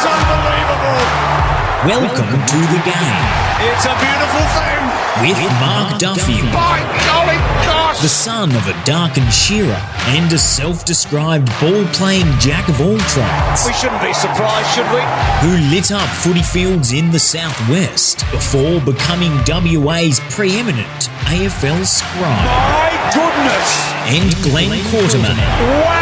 is unbelievable. Welcome to the game It's a beautiful thing. with Mark Duffield, By golly gosh. the son of a darkened shearer and a self-described ball-playing jack of all trades, We shouldn't be surprised, should we? who lit up footy fields in the southwest before becoming WA's preeminent AFL scribe, My goodness. and Glen Quartermain. Wow-wee.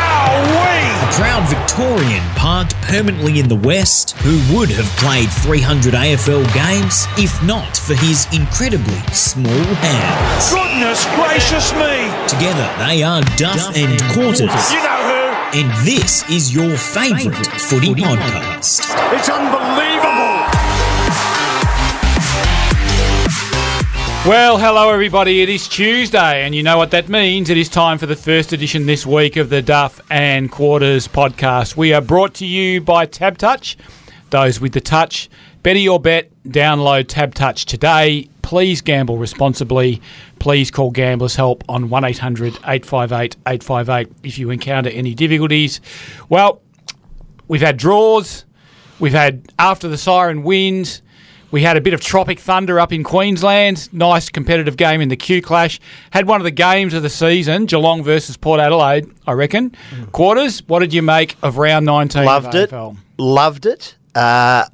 Proud Victorian parked permanently in the West, who would have played 300 AFL games if not for his incredibly small hands. Goodness gracious me. Together, they are Duff and Quarters, You know who? and this is your favourite footy podcast. It's unbelievable. Well, hello everybody. It is Tuesday, and you know what that means. It is time for the first edition this week of the Duff and Quarters podcast. We are brought to you by TABtouch. Those with the touch, better your bet. Download TABtouch today. Please gamble responsibly. Please call Gamblers Help on 1 800 858 858 if you encounter any difficulties. Well, we've had draws. We've had after the siren wind. We had a bit of tropic thunder up in Queensland. Nice competitive game in the Q Clash. Had one of the games of the season, Geelong versus Port Adelaide, I reckon. Quarters, what did you make of round 19? of Loved it. Loved it. Uh,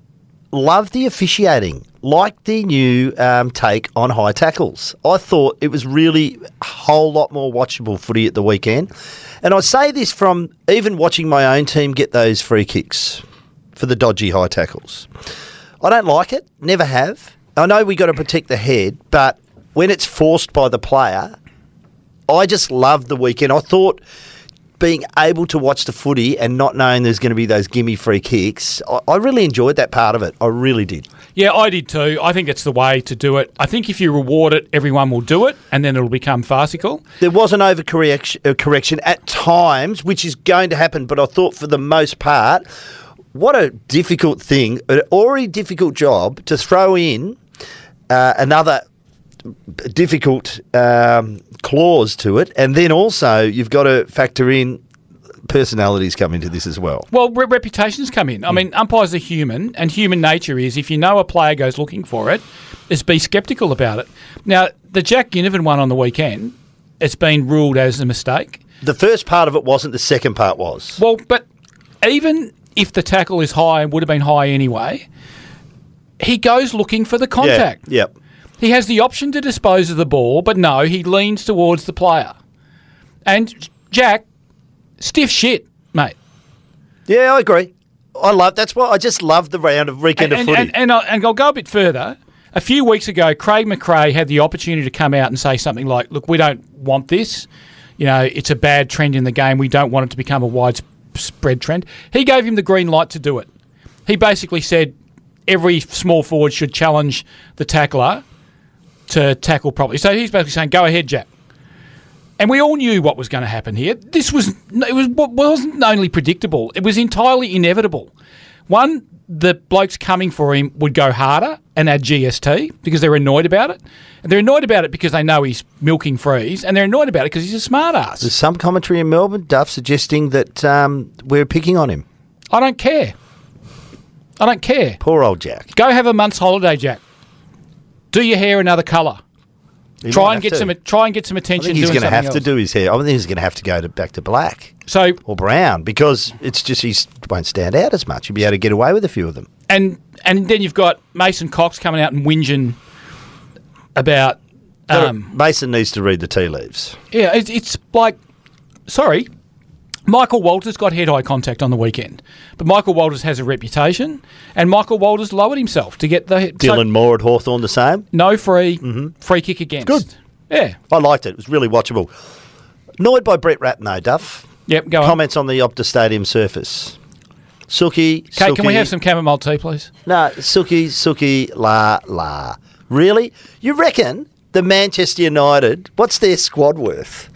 loved the officiating. Liked the new um, take on high tackles. I thought it was really a whole lot more watchable footy at the weekend. And I say this from even watching my own team get those free kicks for the dodgy high tackles. I don't like it. Never have. I know we got to protect the head, but when it's forced by the player, I just loved the weekend. I thought being able to watch the footy and not knowing there's going to be those gimme free kicks, I, I really enjoyed that part of it. I really did. Yeah, I did too. I think it's the way to do it. I think if you reward it, everyone will do it, and then it'll become farcical. There was an overcorrection uh, correction at times, which is going to happen, but I thought for the most part, what a difficult thing, an already difficult job to throw in uh, another difficult um, clause to it, and then also you've got to factor in personalities come into this as well. Well, re- reputations come in. I mean, umpires are human, and human nature is if you know a player goes looking for it, is be sceptical about it. Now, the Jack Ginnivan one on the weekend, it's been ruled as a mistake. The first part of it wasn't, the second part was. Well, but even if the tackle is high and would have been high anyway, he goes looking for the contact. Yeah, yep. He has the option to dispose of the ball, but no, he leans towards the player. And Jack, stiff shit, mate. Yeah, I agree. I love that's why I just love the round of weekend and, of footy. and, and, I'll, and I'll go a bit further. A few weeks ago, Craig McRae had the opportunity to come out and say something like, "Look, we don't want this. You know, it's a bad trend in the game. We don't want it to become a widespread trend." He gave him the green light to do it. He basically said every small forward should challenge the tackler to tackle properly. So he's basically saying, "Go ahead, Jack." And we all knew what was going to happen here. This was it was wasn't only predictable; it was entirely inevitable. One, the blokes coming for him would go harder and add GST because they're annoyed about it. And they're annoyed about it because they know he's milking frees, and they're annoyed about it because he's a smart ass. There's some commentary in Melbourne, Duff, suggesting that um, we're picking on him. I don't care. I don't care. Poor old Jack. Go have a month's holiday, Jack. Do your hair another colour. He Try and get to. some. Try and get some attention. he's going to have something to do his hair. I think he's going to have to go to back to black So or brown because it's just he won't stand out as much. He'll be able to get away with a few of them. and and then you've got Mason Cox coming out and whinging about. Um, Mason needs to read the tea leaves. yeah, it's, it's like, sorry, Michael Walters got head eye contact on the weekend, but Michael Walters has a reputation, and Michael Walters lowered himself to get the so Dylan Moore at Hawthorn the same. no free free kick against. Good. Yeah. I liked it. It was really watchable. Annoyed by Brett Ratten though, Duff. Yep. Go on. Comments on the Optus Stadium surface. Sookie, Kate, can we have some chamomile tea, please? No, Sookie, Sookie, la, la. Really? You reckon the Manchester United, what's their squad worth?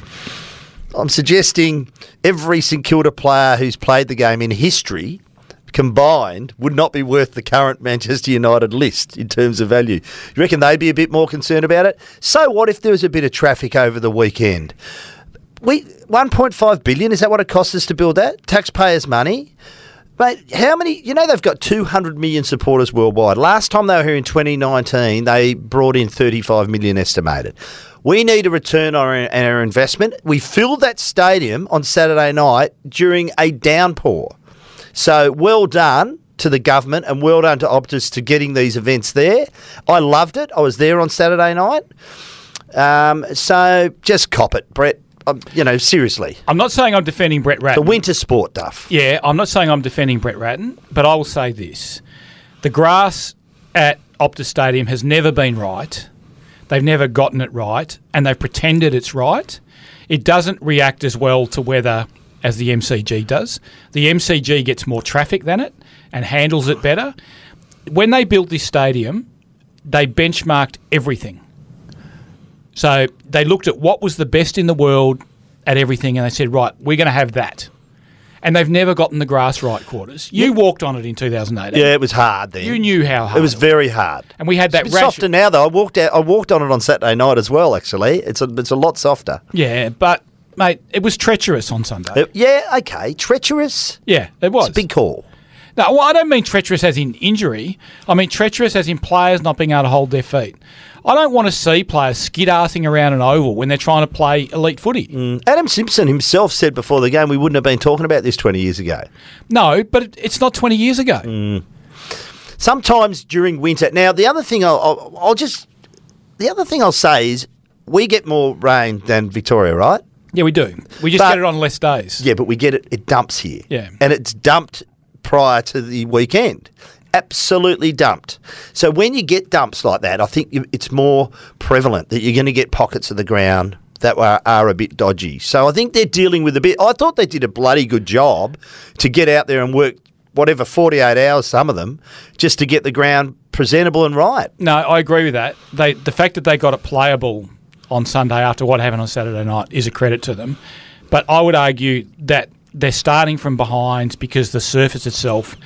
I'm suggesting every St Kilda player who's played the game in history combined would not be worth the current Manchester United list in terms of value. You reckon they'd be a bit more concerned about it? So what if there was a bit of traffic over the weekend? We 1.5 billion is that what it costs us to build that? Taxpayers' money. Mate, how many? You know, they've got 200 million supporters worldwide. Last time they were here in 2019, they brought in 35 million estimated. We need a return on our, our investment. We filled that stadium on Saturday night during a downpour. So well done to the government and well done to Optus to getting these events there. I loved it. I was there on Saturday night. Um, so just cop it, Brett. Um, you know, seriously. I'm not saying I'm defending Brett Ratten. The winter sport, Duff. Yeah, I'm not saying I'm defending Brett Ratten, but I will say this: the grass at Optus Stadium has never been right. They've never gotten it right, and they've pretended it's right. It doesn't react as well to weather as the MCG does. The MCG gets more traffic than it and handles it better. When they built this stadium, they benchmarked everything. So they looked at what was the best in the world at everything, and they said, right, we're going to have that. And they've never gotten the grass right quarters. You walked on it in 2018. Yeah, it was hard then. You knew how hard It was very hard. And we had that It's rash- softer now though. I walked out. I walked on it on Saturday night as well. Actually, it's a it's a lot softer. Yeah, but mate, it was treacherous on Sunday. Uh, yeah, okay. Treacherous. yeah, it was. It's a big call. No, well, I don't mean treacherous as in injury. I mean treacherous as in players not being able to hold their feet. I don't want to see players skid arsing around an oval when they're trying to play elite footy. Adam Simpson himself said before the game we wouldn't have been talking about this 20 years ago. No, but it's not 20 years ago. Mm. Sometimes during winter. Now, the other thing I'll, I'll, I'll just the other thing I'll say is we get more rain than Victoria, right? Yeah, we do. We just But- get it on less days. Yeah, but we get it. It dumps here. Yeah. and it's dumped prior to the weekend. Absolutely dumped. So when you get dumps like that, I think it's more prevalent that you're going to get pockets of the ground that are, are a bit dodgy. So I think they're dealing with a bit. I thought they did a bloody good job to get out there and work whatever 48 hours, some of them, just to get the ground presentable and right. No, I agree with that. They the fact that they got it playable on Sunday after what happened on Saturday night is a credit to them. But I would argue that they're starting from behind because the surface itself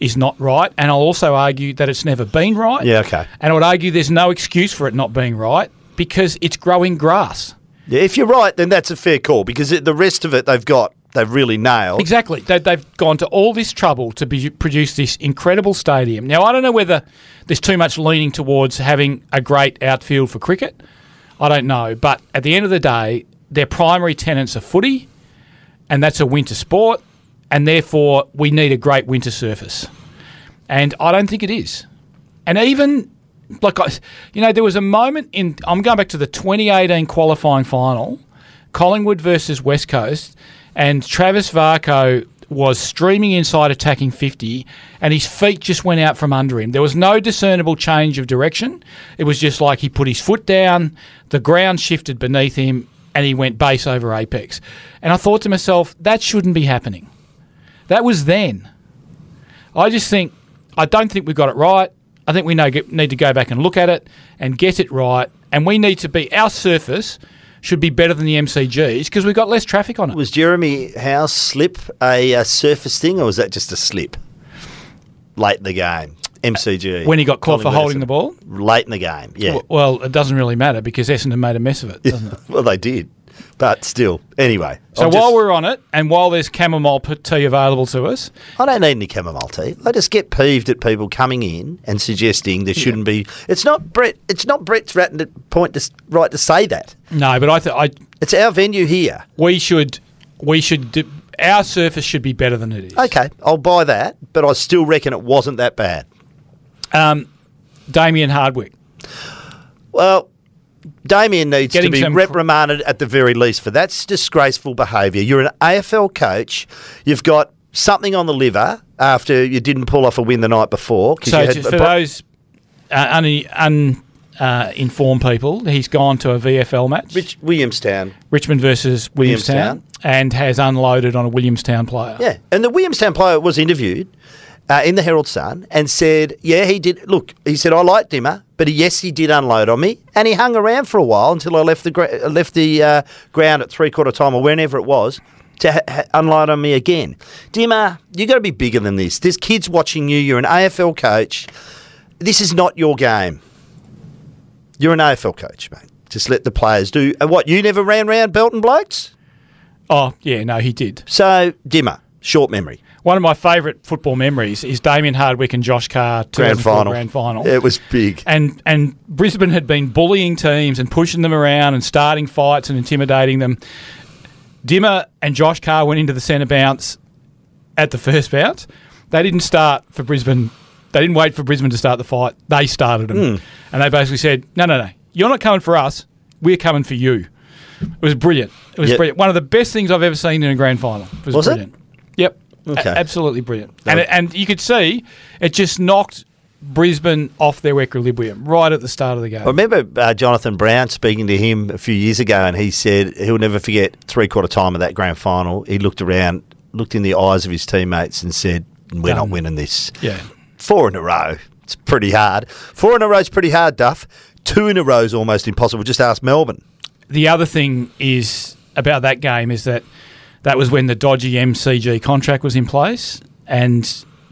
is not right, and I'll also argue that it's never been right. Yeah, okay. And I would argue there's no excuse for it not being right because it's growing grass. Yeah, if you're right, then that's a fair call because it, the rest of it they've got, they've really nailed. Exactly. They, they've gone to all this trouble to be, produce this incredible stadium. Now, I don't know whether there's too much leaning towards having a great outfield for cricket. I don't know. But at the end of the day, their primary tenants are footy, and that's a winter sport, and therefore we need a great winter surface. And I don't think it is. And even like I, you know, there was a moment in. I'm going back to the 2018 qualifying final, Collingwood versus West Coast, and Travis Varcoe was streaming inside, attacking 50, and his feet just went out from under him. There was no discernible change of direction. It was just like he put his foot down, the ground shifted beneath him, and he went base over apex. And I thought to myself, that shouldn't be happening. That was then. I just think I don't think we got it right. I think we know, need to go back and look at it and get it right. And we need to be our surface should be better than the MCGs because we've got less traffic on it. Was Jeremy Howe's slip a, uh surface thing, or was that just a slip late in the game? MCG when he got caught for Collingwood holding the ball. late in the game. Yeah, W- Well, it doesn't really matter because Essendon made a mess of it, doesn't it? well they did, but still. Anyway, So I'll while just- we're on it, and while there's chamomile p- tea available to us, I don't need any chamomile tea. I just get peeved at people coming in and suggesting there shouldn't be. It's not Brett. It's not Brett's right to point to s- right to say that. no, but I, th- I It's our venue here. we should we should do, our surface should be better than it is. Okay, I'll buy that, but I still reckon it wasn't that bad. Um, Damien Hardwick. Well, Damien needs Getting to be some- reprimanded at the very least for that's disgraceful behaviour. You're an AFL coach. You've got something on the liver after you didn't pull off a win the night before. So you had just a for pro- those uh, un, un, uh, informed people, he's gone to a VFL match, Rich Williamstown. Richmond versus Williamstown, Williamstown. and has unloaded on a Williamstown player. Yeah, and the Williamstown player was interviewed uh, in the Herald Sun and said, "Yeah, he did. Look, he said I like Dimmer, but yes, he did unload on me, and he hung around for a while until I left the gra- left the uh, ground at three quarter time or whenever it was." To ha- ha- unload on me again, Dimmer, you got to be bigger than this. There's kids watching you. You're an AFL coach. This is not your game. You're an AFL coach, mate. Just let the players do. And what you never ran round Belton blokes? Oh, yeah, no, he did. So Dimmer, short memory. One of my favourite football memories is Damien Hardwick and Josh Carr Grand final. Grand final. It was big. and and Brisbane had been bullying teams and pushing them around and starting fights and intimidating them. Dimmer and Josh Carr went into the centre bounce at the first bounce. They didn't start for Brisbane. They didn't wait for Brisbane to start the fight. They started them, Hmm. and they basically said, "No, no, no, you're not coming for us. We're coming for you." It was brilliant. It was Yep. brilliant. One of the best things I've ever seen in a grand final. It was, Was it? Yep. A- absolutely brilliant. And it, and you could see it just knocked Brisbane off their equilibrium right at the start of the game. I remember uh, Jonathan Brown speaking to him a few years ago, and he said he'll never forget three quarter time of that grand final. He looked around, looked in the eyes of his teammates, and said, "We're not winning this. Yeah. Four in a row. It's pretty hard. Four in a row is pretty hard, Duff. Two in a row is almost impossible. Just ask Melbourne. The other thing is about that game is that that was when the dodgy MCG contract was in place, and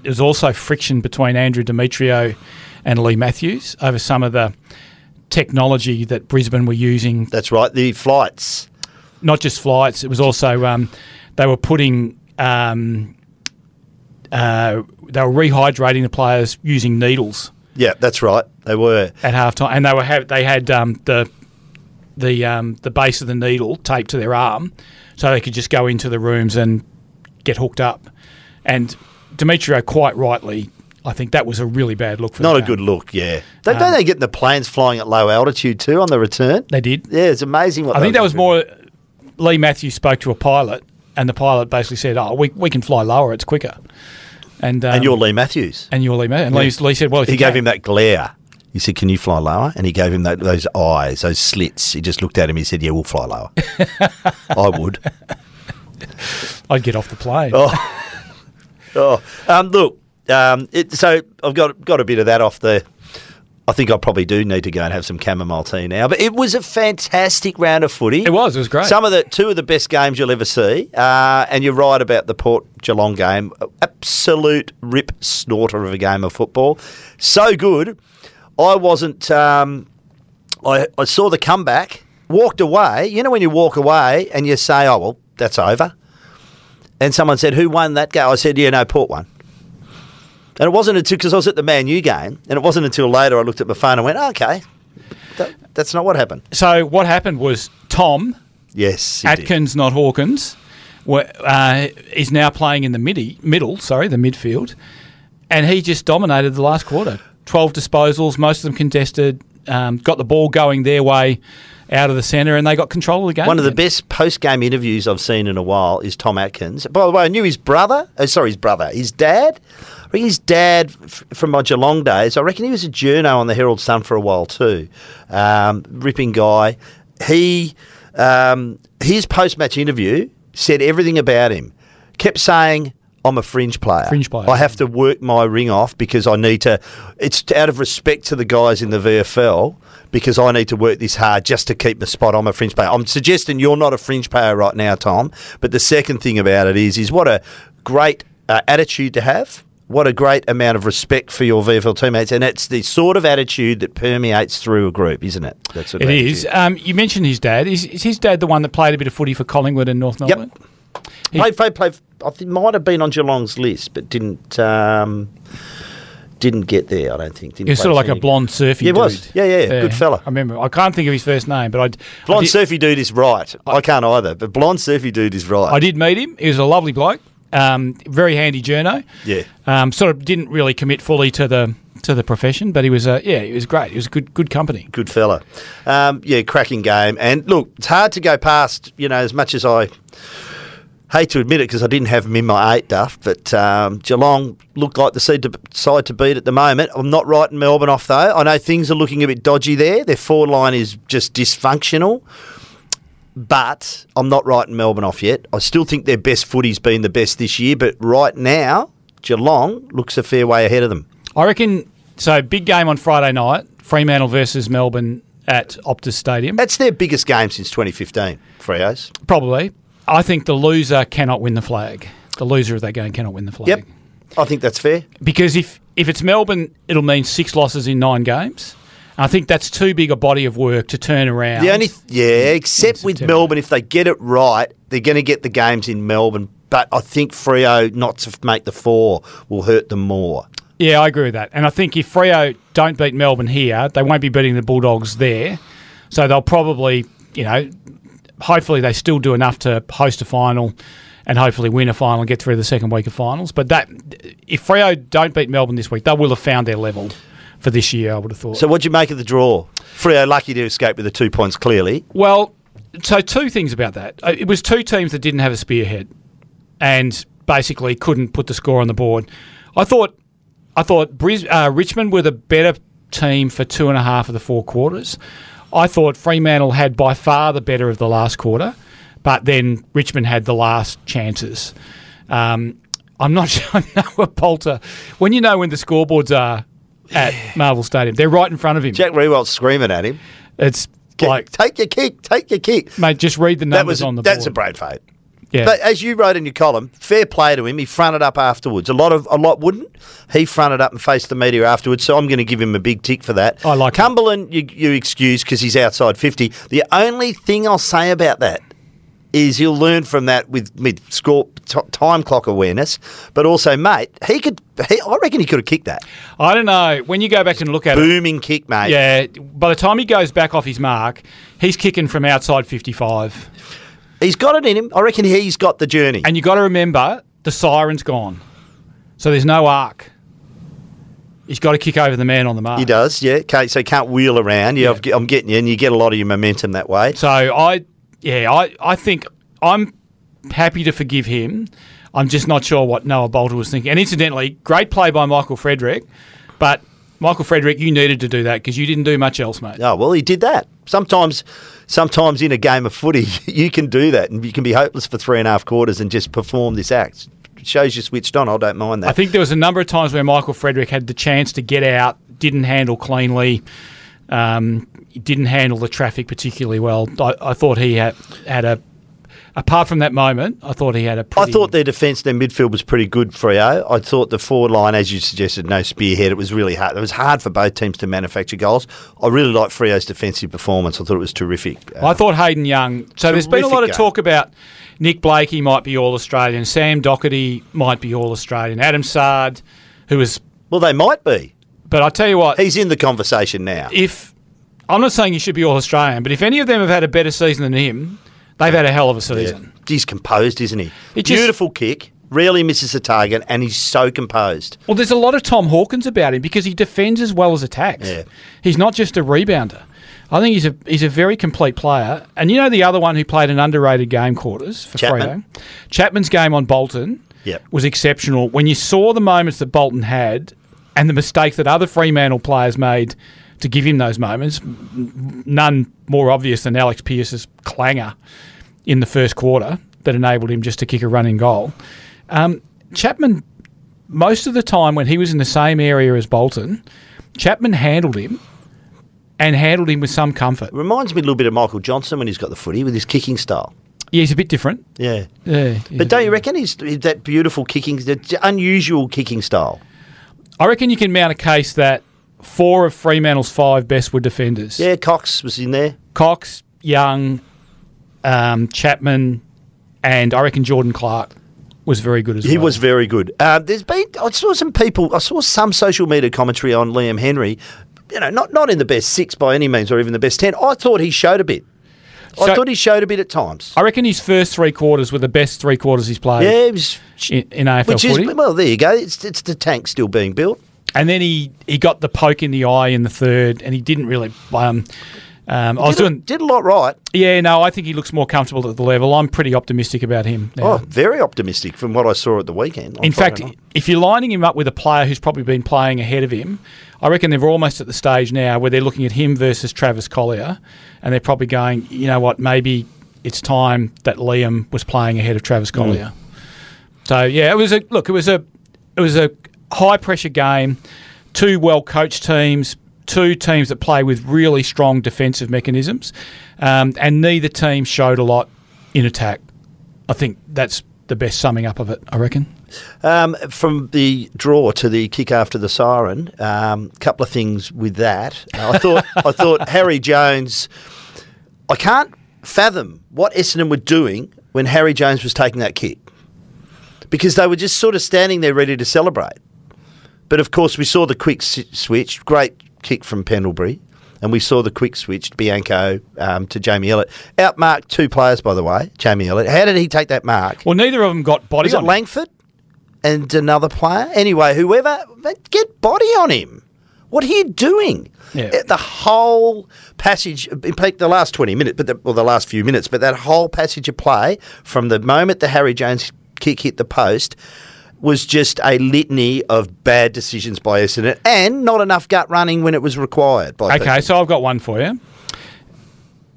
there was also friction between Andrew Demetriou and Leigh Matthews over some of the technology that Brisbane were using That's right. The flights. not just flights. It was also um, they were putting um, uh, they were rehydrating the players using needles Yeah, that's right. They were. at halftime, and they were have they had um, the the um, the base of the needle taped to their arm, so they could just go into the rooms and get hooked up. And Demetriou, quite rightly, I think that was a really bad look for Not a game. good look, yeah. They, don't they get the planes flying at low altitude too on the return? They did. Yeah, it's amazing what I think that was more. Leigh Matthews spoke to a pilot, and the pilot basically said, "Oh, we, we can fly lower; it's quicker." And um, And you're Leigh Matthews. and you're Leigh Matthews. And Leigh, Leigh said, "Well, if He you gave can- him that glare. He said, "Can you fly lower?" And he gave him that, those eyes, those slits. He just looked at him. He said, "Yeah, we'll fly lower." I would. I'd get off the plane." Oh, um, look. Um, it, so I've got got a bit of that off the. I think I probably do need to go and have some chamomile tea now. But it was a fantastic round of footy. It was. It was great. Some of the two of the best games you'll ever see. Uh, and you're right about the Port Geelong game. Absolute rip snorter of a game of football. So good. I wasn't. Um, I, I saw the comeback, walked away. You know when you walk away and you say, "Oh well, that's over." And someone said, "Who won that game?" I said, "Yeah, no, Port won." And it wasn't until because I was at the Man U game, and it wasn't until later I looked at my phone and went, "Okay, that, that's not what happened." so what happened was Tom Yes, he did. Atkins, not Hawkins, wa- uh, is now playing in the midi, middle. Sorry, the midfield, and he just dominated the last quarter. Twelve disposals, most of them contested. Um, got the ball going their way out of the centre, and they got control of the game. One of the best post-game interviews I've seen in a while is Tom Atkins. By the way, I knew his brother. Oh, sorry, his brother. His dad. I reckon his dad from my Geelong days. I reckon he was a journo on the Herald Sun for a while too. Um, ripping guy. He um, his post-match interview said everything about him. Kept saying. I'm a fringe player. Fringe player. I have to work my ring off because I need to. It's out of respect to the guys in the VFL because I need to work this hard just to keep the spot. I'm a fringe player. I'm suggesting you're not a fringe player right now, Tom. But the second thing about it is, is what a great uh, attitude to have. What a great amount of respect for your VFL teammates, and it's the sort of attitude that permeates through a group, isn't it? That sort of It Um, you mentioned his dad. Is, is his dad the one that played a bit of footy for Collingwood and North Melbourne? Yep. He- Played, played, played. I think might have been on Geelong's list, but didn't um, didn't get there. I don't think. Didn't He was sort of like a blonde surfy Yeah, dude. was. Yeah, yeah, yeah, good fella. I remember. I can't think of his first name, but I Blonde I did, surfy dude is right. I can't either, but blonde surfy dude is right. I did meet him. He was a lovely bloke. Um, very handy journo. Yeah. Um, sort of didn't really commit fully to the to the profession, but he was uh, yeah, he was great. He was good good company. Good fella. Um, yeah, cracking game. And look, it's hard to go past. You know, as much as I hate to admit it because I didn't have him in my eight duff, but um, Geelong looked like the seed to, side to beat at the moment. I'm not writing Melbourne off though. I know things are looking a bit dodgy there. Their forward line is just dysfunctional. But I'm not writing Melbourne off yet. I still think their best footy's been the best this year, but right now, Geelong looks a fair way ahead of them. I reckon. So big game on Friday night. Fremantle versus Melbourne at Optus Stadium. That's their biggest game since 2015, Freo's. Probably. I think the loser cannot win the flag. The loser of that game cannot win the flag. Yep. I think that's fair. Because if if it's Melbourne, it'll mean six losses in nine games. I think that's too big a body of work to turn around. The only, th- yeah, except with Melbourne, if they get it right, they're going to get the games in Melbourne but I think Freo not to make the four will hurt them more. Yeah, I agree with that. And I think if Freo don't beat Melbourne here, they won't be beating the Bulldogs there. So they'll probably, you know, hopefully they still do enough to host a final and hopefully win a final and get through the second week of finals. But that if Freo don't beat Melbourne this week, they will have found their level for this year, I would have thought. So what'd you make of the draw? Freo lucky to escape with the two points clearly. Well, so two things about that. Uh, It was two teams that didn't have a spearhead, and basically couldn't put the score on the board. I thought, I thought Bris- uh, Richmond were the better team for two and a half of the four quarters. I thought Fremantle had by far the better of the last quarter, but then Richmond had the last chances. Um, I'm not sure I know what Balta. When you know when the scoreboards are at Marvel Stadium, they're right in front of him. Jack Riewoldt's screaming at him. It's like, take your kick, take your kick. mate, just read the numbers was on the board. that's a board. brave fate. Yeah. But as you wrote in your column, fair play to him. He fronted up afterwards. A lot of a lot wouldn't. He fronted up and faced the media afterwards. So I'm going to give him a big tick for that. I like. Cumberland. You, you excuse because he's outside fifty. The only thing I'll say about that is he'll learn from that with with score t- time clock awareness. But also, mate, he could. He, I reckon he could have kicked that I don't know. When you go back and look at it, booming kick, mate. yeah, by the time he goes back off his mark, he's kicking from outside 55. He's got it in him. I reckon he's got the journey. And you got to remember, the siren's gone. So there's no arc. He's got to kick over the man on the mark. he does, yeah. Okay, so he can't wheel around. Yeah, I've- I'm getting you, and you get a lot of your momentum that way. So I, yeah, I, I think I'm happy to forgive him. I'm just not sure what Noah Balta was thinking. And incidentally, great play by Michael Frederick, but Michael Frederick, you needed to do that because you didn't do much else, mate. Oh well, he did that. Sometimes, sometimes in a game of footy, you can do that, and you can be hopeless for three and a half quarters and just perform this act. It shows you switched on. I don't mind that. I think there was a number of times where Michael Frederick had the chance to get out, didn't handle cleanly, um, didn't handle the traffic particularly well. I, I thought he had, had a, apart from that moment, I thought he had a I thought their defence, their midfield was pretty good, Freo. I thought the forward line, as you suggested, no spearhead. It was really hard. It was hard for both teams to manufacture goals. I really liked Freo's defensive performance. I thought it was terrific. Uh, I thought Hayden Young. So there's been a lot of talk about Nick Blakey might be All Australian, Sam Docherty might be All Australian, Adam Saad, who was. well, they might be. But I tell you what, He's in the conversation now. if I'm not saying he should be All Australian, but if any of them have had a better season than him, they've had a hell of a season. He's composed, isn't he? It just- Beautiful kick. Rarely misses a target, and he's so composed. Well, there's a lot of Tom Hawkins about him because he defends as well as attacks. Yeah. He's not just a rebounder. I think he's a he's a very complete player. And you know the other one who played an underrated game quarters for Chapman. Chapman's game on Bolton Yep. was exceptional. When you saw the moments that Bolton had and the mistakes that other Fremantle players made to give him those moments, none more obvious than Alex Pearce's clanger in the first quarter that enabled him just to kick a running goal. Um, Chapman, most of the time when he was in the same area as Bolton, Chapman handled him and handled him with some comfort. Reminds me a little bit of Michael Johnson when he's got the footy with his kicking style. Yeah, he's a bit different. Yeah. Yeah, But don't you reckon he's he's that beautiful kicking, that unusual kicking style? I reckon you can mount a case that four of Fremantle's five best were defenders. Yeah, Cox was in there. Cox, Young, um, Chapman, and I reckon Jordan Clark was very good as He well. He was very good. Uh, there's been I saw some people. I saw some social media commentary on Liam Henry. You know, not not in the best six by any means, or even the best ten. I thought he showed a bit. I thought he showed a bit at times. I reckon his first three quarters were the best three quarters he's played Yeah, was, in, in AFL which is footy. well. There you go. It's it's the tank still being built. And then he, he got the poke in the eye in the third, and he didn't really. Um, um, I was did, a, doing. did a lot right. Yeah, no, I think he looks more comfortable at the level. I'm pretty optimistic about him. now. Oh, very optimistic from what I saw at the weekend. In fact, night. if you're lining him up with a player who's probably been playing ahead of him, I reckon they're almost at the stage now where they're looking at him versus Travis Colyer, and they're probably going, you know what, maybe it's time that Liam was playing ahead of Travis Colyer. So yeah, it was a look. It was a it was a high pressure game. Two well coached teams. Two teams that play with really strong defensive mechanisms, um, and neither team showed a lot in attack. I think that's the best summing up of it. I reckon. Um, from the draw to the kick after the siren, a um, couple of things with that. I thought I thought Harry Jones. I can't fathom what Essendon were doing when Harry Jones was taking that kick. because they were just sort of standing there ready to celebrate. But of course, we saw the quick switch, great kick from Pendlebury, and we saw the quick switch Bianco um, to Jamie Elliott. Outmarked two players, by the way, Jamie Elliott. How did he take that mark? Well, neither of them got body on him. Langford and another player? Anyway, whoever, get body on him. What are you doing? Yeah. Uh, The whole passage, in fact, the last 20 minutes, but the, well, the last few minutes, but that whole passage of play from the moment the Harry Jones kick hit the post was just a litany of bad decisions by Essendon and not enough gut running when it was required. By Okay, so I've got one for you.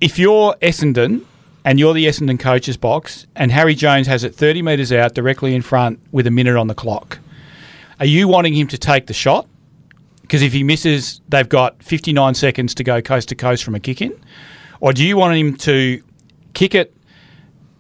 If you're Essendon and you're the Essendon coach's box and Harry Jones has it 30 metres out directly in front with a minute on the clock, are you wanting him to take the shot? Because if he misses, they've got 59 seconds to go coast to coast from a kick in. Or do you want him to kick it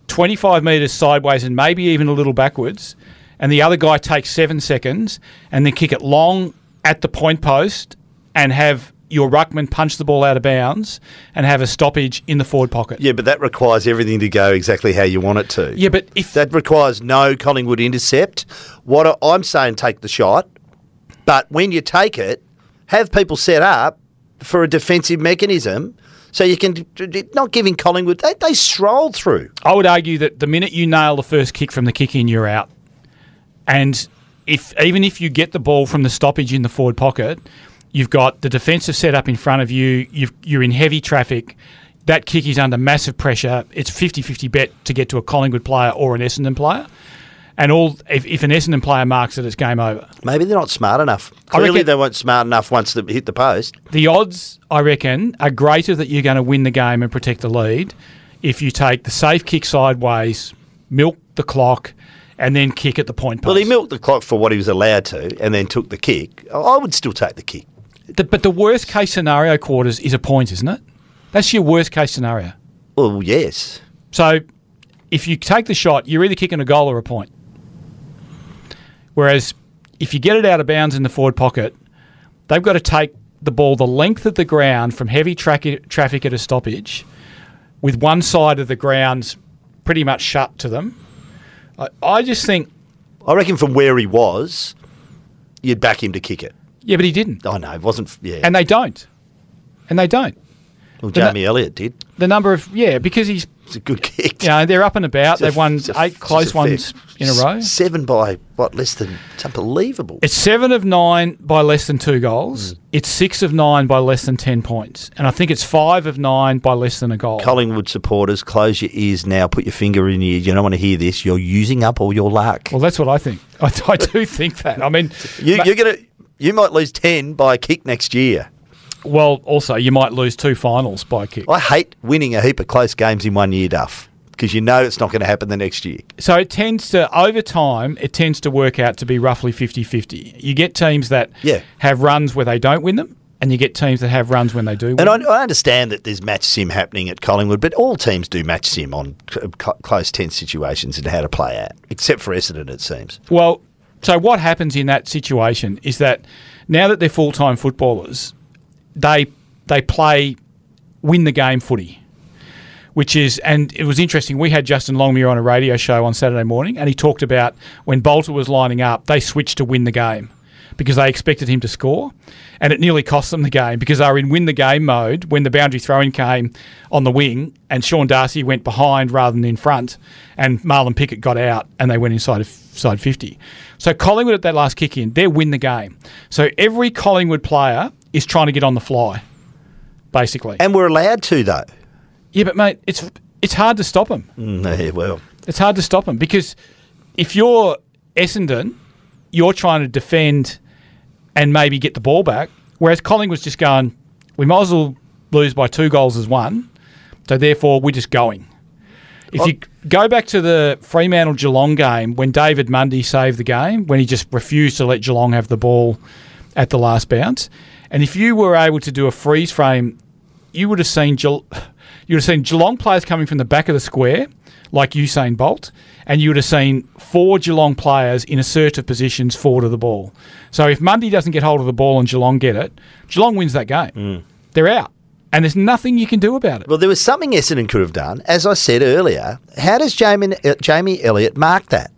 25 metres sideways and maybe even a little backwards, and the other guy takes seven seconds and then kick it long at the point post and have your ruckman punch the ball out of bounds and have a stoppage in the forward pocket. Yeah, but that requires everything to go exactly how you want it to. Yeah, but if That requires no Collingwood intercept. What I'm saying, take the shot, but when you take it, have people set up for a defensive mechanism so you can not giving Collingwood. They, they strolled through. I would argue that the minute you nail the first kick from the kick in, you're out. And if even if you get the ball from the stoppage in the forward pocket, you've got the defensive set up in front of you. You've, you're in heavy traffic. That kick is under massive pressure. It's 50-50 bet to get to a Collingwood player or an Essendon player. And all if, if an Essendon player marks it, it's game over. Maybe they're not smart enough. Clearly, they weren't smart enough once they hit the post. The odds, I reckon, are greater that you're going to win the game and protect the lead if you take the safe kick sideways, milk the clock, and then kick at the point post. Well, he milked the clock for what he was allowed to, and then took the kick. I- would still take the kick. The, but the worst case scenario quarters is a point, isn't it? That's your worst case scenario. Well, yes. So if you take the shot, you're either kicking a goal or a point. Whereas if you get it out of bounds in the forward pocket, they've got to take the ball the length of the ground from heavy tra- traffic at a stoppage with one side of the ground pretty much shut to them. I, I just think, I reckon from where he was, you'd back him to kick it. yeah, but he didn't. I know, it wasn't. Yeah. And they don't. And they don't. well, Jamie Elliott did. The number of, yeah, because he's It's a good kick. Know, they're up and about. They've won a- eight close ones in a row. Seven by what? Less than. It's unbelievable. It's seven of nine by less than two goals. Mm. It's six of nine by less than 10 points. And I think it's five of nine by less than a goal. Collingwood supporters, close your ears now. Put your finger in your. You don't want to hear this. You're using up all your luck. well, that's what I think. I, I do think that. I mean, you, you're gonna. You might lose ten by a kick next year. Well, also, you might lose two finals by a kick. I hate winning a heap of close games in one year, Duff, because you know it's not going to happen the next year. So it tends to, over time, it tends to work out to be roughly 50 50. You get teams that Yeah. have runs where they don't win them, and you get teams that have runs when they do win And I. I understand that there's match sim happening at Collingwood, but all teams do match sim on c- close tense situations and how to play out, except for Essendon, it seems. Well, so what happens in that situation is that now that they're full time footballers, they they play win the game footy, which is and it was interesting. We had Justin Longmuir on a radio show on Saturday morning, and he talked about when Balta was lining up, they switched to win the game because they expected him to score, and it nearly cost them the game because they were in win the game mode when the boundary throw-in came on the wing, and Sean Darcy went behind rather than in front, and Marlon Pickett got out, and they went inside side fifty. So Collingwood at that last kick in, they win the game. So every Collingwood player is trying to get on the fly, basically. And we're allowed to, though. yeah, but mate, it's it's hard to stop them. Mm, yeah, well, It's hard to stop them because if you're Essendon, you're trying to defend and maybe get the ball back, whereas Collingwood's just going, we might as well lose by two goals as one, so therefore we're just going. If you go back to the Fremantle Geelong game when David Mundy saved the game, when he just refused to let Geelong have the ball at the last bounce, and if you were able to do a freeze frame, you would have seen Geel- you would have seen Geelong players coming from the back of the square, like Usain Bolt, and you would have seen four Geelong players in assertive positions forward of the ball. So if Mundy doesn't get hold of the ball and Geelong get it, Geelong wins that game. They're out, and there's nothing you can do about it. well, there was something Essendon could have done. As I said earlier, how does Jamie, uh, Jamie Elliott mark that?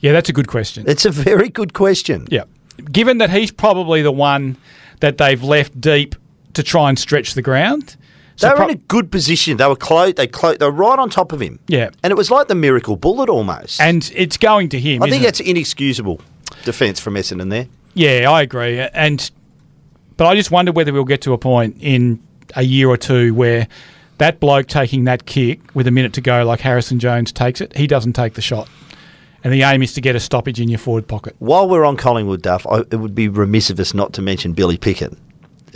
Yeah, that's a good question. It's a very good question. Yeah. Given that he's probably the one that they've left deep to try and stretch the ground. They So were pro- in a good position. They were close. They clo- They were right on top of him. Yeah. and it was like the miracle bullet almost. and it's going to him. I think isn't it? that's inexcusable defence from Essendon there. Yeah, I agree. And but I just wonder whether we'll get to a point in a year or two where that bloke taking that kick with a minute to go, like Harrison Jones takes it, he doesn't take the shot. And the aim is to get a stoppage in your forward pocket. While we're on Collingwood, Duff, I, it would be remiss of us not to mention Billy Picken,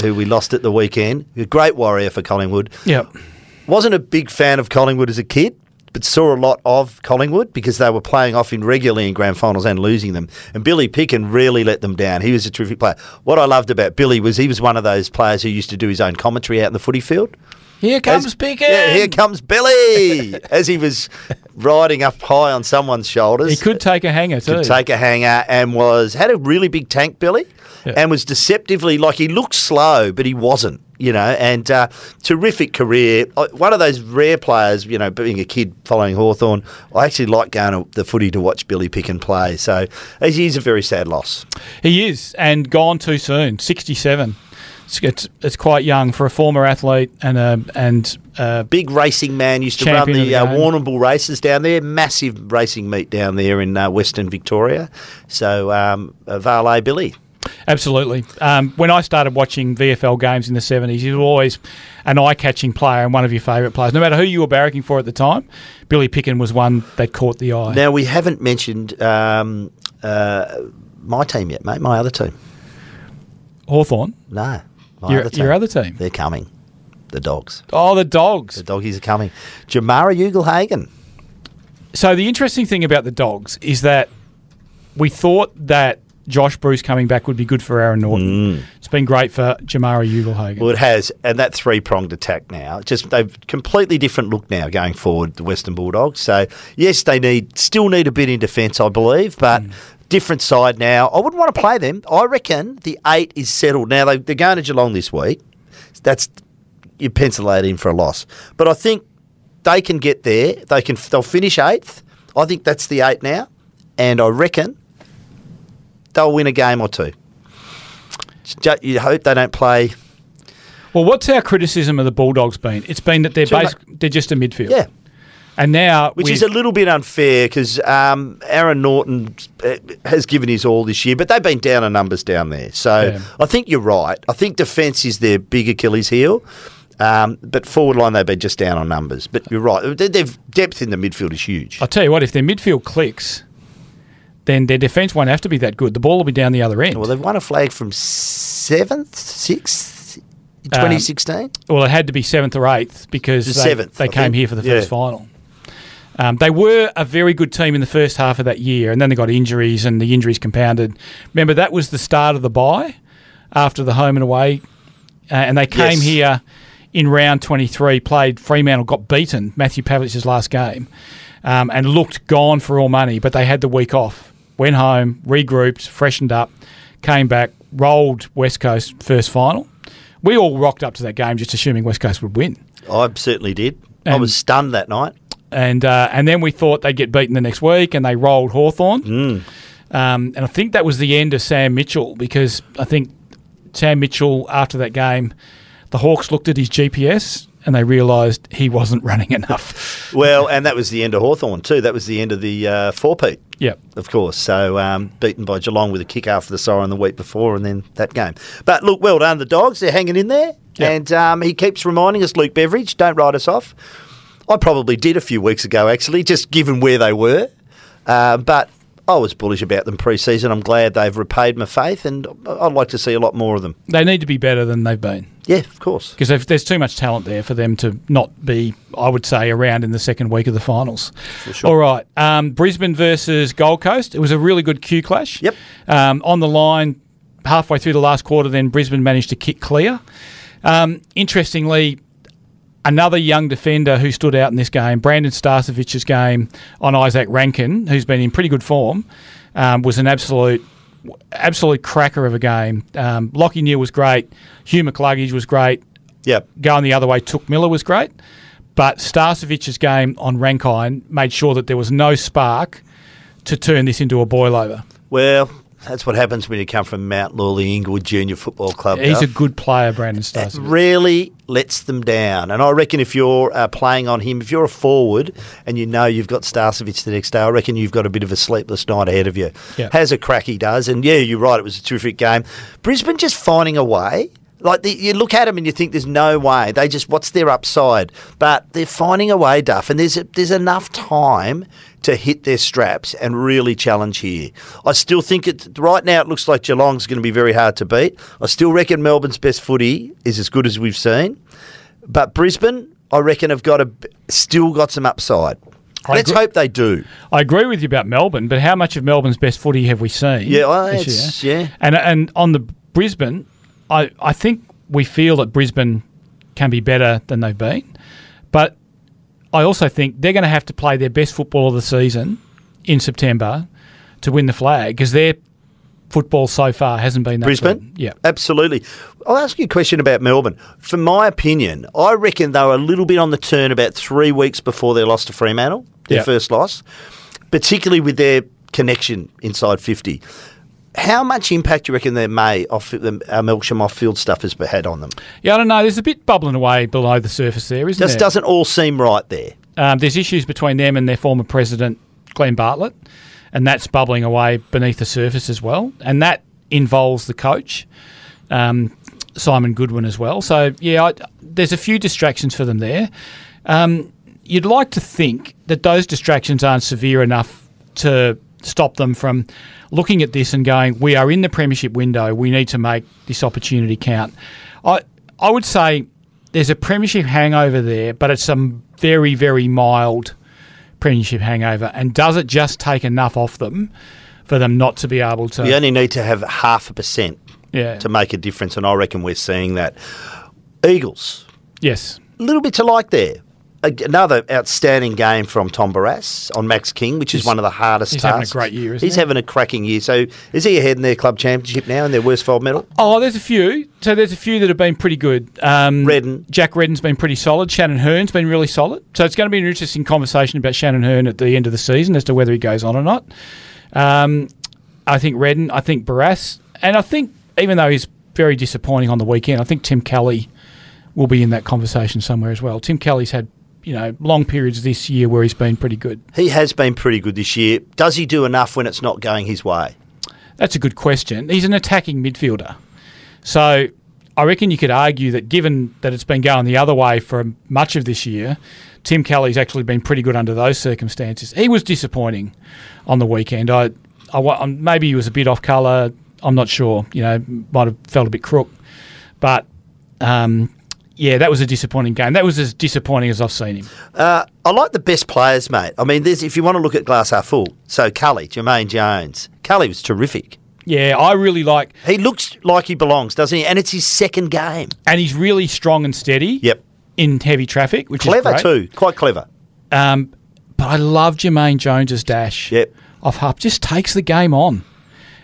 who we lost at the weekend. A great warrior for Collingwood. Yeah. Wasn't a big fan of Collingwood as a kid, but saw a lot of Collingwood because they were playing off in regularly in grand finals and losing them. And Billy Picken really let them down. He was a terrific player. What I loved about Billy was he was one of those players who used to do his own commentary out in the footy field. Here comes As- Yeah, here comes Billy as he was riding up high on someone's shoulders. He could take a hanger too. could take a hanger and was had a really big tank Billy, Yeah. and was deceptively like he looked slow but he wasn't you know and uh, terrific career Uh, one of those rare players you know being a kid following Hawthorn I actually like going to the footy to watch Billy Picken play so he is a very sad loss He is, and gone too soon. Sixty-seven. It's, it's, it's quite young for a former athlete and a and uh, big racing man used to run the, the uh. Warrnambool races down there massive racing meet down there in uh, Western Victoria so um, uh, Valet Billy Absolutely. Um, when I started watching VFL games in the 70s, he was always an eye catching player and one of your favourite players. No matter who you were barracking for at the time, Billy Picken was one that caught the eye. Now we haven't mentioned um, uh, my team yet, mate. My other team. Hawthorn, No, your, other team. your other team. They're coming. The dogs. Oh, the dogs. The doggies are coming. Jamarra Ugle-Hagan. So the interesting thing about the dogs is that we thought that Josh Bruce coming back would be good for Aaron Naughton. Mm. It's been great for Jamarra Ugle-Hagan. Well, it has, and that three pronged attack now. Just they've completely different look now going forward. The Western Bulldogs. So yes, they need still need a bit in defence, I believe, but. Mm. Different side now. I wouldn't want to play them. I reckon the eight is settled. Now they, they're going to Geelong this week. That's you pencil that in for a loss. But I think they can get there. They can. They'll finish eighth. I think that's the eight now, and I reckon they'll win a game or two. You hope they don't play. Well, what's our criticism of the Bulldogs been? It's been that they're basic, they're just a midfield. Yeah, And now which is a little bit unfair because um, Aaron Naughton uh, has given his all this year, but they've been down in numbers down there. So Yeah. I think you're right. I think defence is their big Achilles heel. Um, but forward line, they've been just down on numbers. But you're right. Their depth in the midfield is huge. I'll tell you what, if their midfield clicks, then their defence won't have to be that good. The ball will be down the other end. Well, they've won a flag from seventh, sixth, in Um, 2016. Well, it had to be seventh or eighth because The they, seventh, they I came think. here for the Yeah. first final. Um, they were a very good team in the first half of that year, and then they got injuries, and the injuries compounded. Remember, that was the start of the bye after the home and away, uh, and they came Yes. here in round 23, played Fremantle, got beaten, Matthew Pavlich's last game, um, and looked gone for all money, but they had the week off. Went home, regrouped, freshened up, came back, rolled West Coast first final. We all rocked up to that game just assuming West Coast would win. I certainly did. I was stunned that night. And uh, and then we thought they'd get beaten the next week, and they rolled Hawthorn. Mm. Um, and I think that was the end of Sam Mitchell because I think Sam Mitchell, after that game, the Hawks looked at his GPS and they realised he wasn't running enough. Well, and that was the end of Hawthorn too. That was the end of the uh, four-peat. Yep. of course. So um, beaten by Geelong with a kick after the siren the week before, and then that game. But look, well done, the dogs. They're hanging in there, Yep. and um, he keeps reminding us, Luke Beveridge, don't write us off. I probably did a few weeks ago, actually, just given where they were. Uh, but I was bullish about them pre-season. I'm glad they've repaid my faith, and I'd like to see a lot more of them. They need to be better than they've been Yeah, of course. because there's too much talent there for them to not be, I would say, around in the second week of the finals. sure. All right. Um, Brisbane versus Gold Coast. It was a really good Q clash. Yep. Um, on the line, halfway through the last quarter, then Brisbane managed to kick clear. Um, interestingly, another young defender who stood out in this game, Brandon Starcevic's game on Izak Rankine, who's been in pretty good form, um, was an absolute absolute cracker of a game. Um, Lachie Neale was great. Hugh McCluggage was great. Yep. Going the other way, Touk Miller was great. But Starcevic's game on Rankine made sure that there was no spark to turn this into a boil over. Well, that's what happens when you come from Mount Lawley Inglewood Junior Football Club. He's a good player, Brandon Starcevic. really lets them down. And I reckon if you're uh, playing on him, if you're a forward and you know you've got Starcevic the next day, I reckon you've got a bit of a sleepless night ahead of you. Has a crack, he does. And yeah, you're right, it was a terrific game. Brisbane just finding a way. Like the, you look at them and you think there's no way. They just what's their upside? But they're finding a way, Duff, and there's there's enough time to hit their straps and really challenge here. I still think it right now. It looks like Geelong's going to be very hard to beat. I still reckon Melbourne's best footy is as good as we've seen, but Brisbane, I reckon, have got a still got some upside. I Let's agree- hope they do. I agree with you about Melbourne, but how much of Melbourne's best footy have we seen? Yeah, well, yeah. And and on the Brisbane, I I think we feel that Brisbane can be better than they've been, but I also think they're going to have to play their best football of the season in September to win the flag because their football so far hasn't been that Brisbane? good. Yeah. Absolutely. I'll ask you a question about Melbourne. From my opinion, I reckon they were a little bit on the turn about three weeks before their loss to Fremantle, their Yeah. first loss, particularly with their connection inside 50. How much impact do you reckon there may off the uh, Melksham off-field stuff has had on them? Yeah, I don't know. There's a bit bubbling away below the surface there, isn't Just there? doesn't all seem right there. Um, there's issues between them and their former president, Glen Bartlett, and that's bubbling away beneath the surface as well. And that involves the coach, um, Simon Goodwin, as well. So, yeah, I, there's a few distractions for them there. Um, you'd like to think that those distractions aren't severe enough to stop them from looking at this and going, we are in the premiership window. We need to make this opportunity count. I I would say there's a premiership hangover there, but it's some very very mild premiership hangover. And does it just take enough off them for them not to be able to? You only need to have half a percent yeah. to make a difference, and I reckon we're seeing that. Eagles, yes. a little bit to like there. Another outstanding game from Tom Barrass on Max King, which is one of the hardest he's having a great year, isn't He's he? having a cracking year. So is he ahead in their club championship now in their Worsfold medal? Oh, there's a few. So there's a few that have been pretty good. Um, Redden. Jack Redden's been pretty solid. Shannon Hurn's been really solid. So it's going to be an interesting conversation about Shannon Hurn at the end of the season as to whether he goes on or not. Um, I think Redden, I think Barrass, and I think even though he's very disappointing on the weekend, I think Tim Kelly will be in that conversation somewhere as well. Tim Kelly's had you know long periods this year where he's been pretty good. He has been pretty good this year. Does he do enough when it's not going his way? That's a good question. He's an attacking midfielder. So I reckon you could argue that given that it's been going the other way for much of this year, Tim Kelly's actually been pretty good under those circumstances. He was disappointing on the weekend. I, I um, maybe he was a bit off colour. I'm not sure. You know, might have felt a bit crook, but um, yeah, that was a disappointing game. That was as disappointing as I've seen him. Uh, I like the best players, mate. I mean, there's, if you want to look at glass half full, so Culley, Jermaine Jones. Culley was terrific. Yeah, I really like, He looks like he belongs, doesn't he? And it's his second game. and he's really strong and steady. Yep. In heavy traffic, which Clever is great. too. Quite clever. Um, but I love Jermaine Jones's dash Yep. off half. Just takes the game on.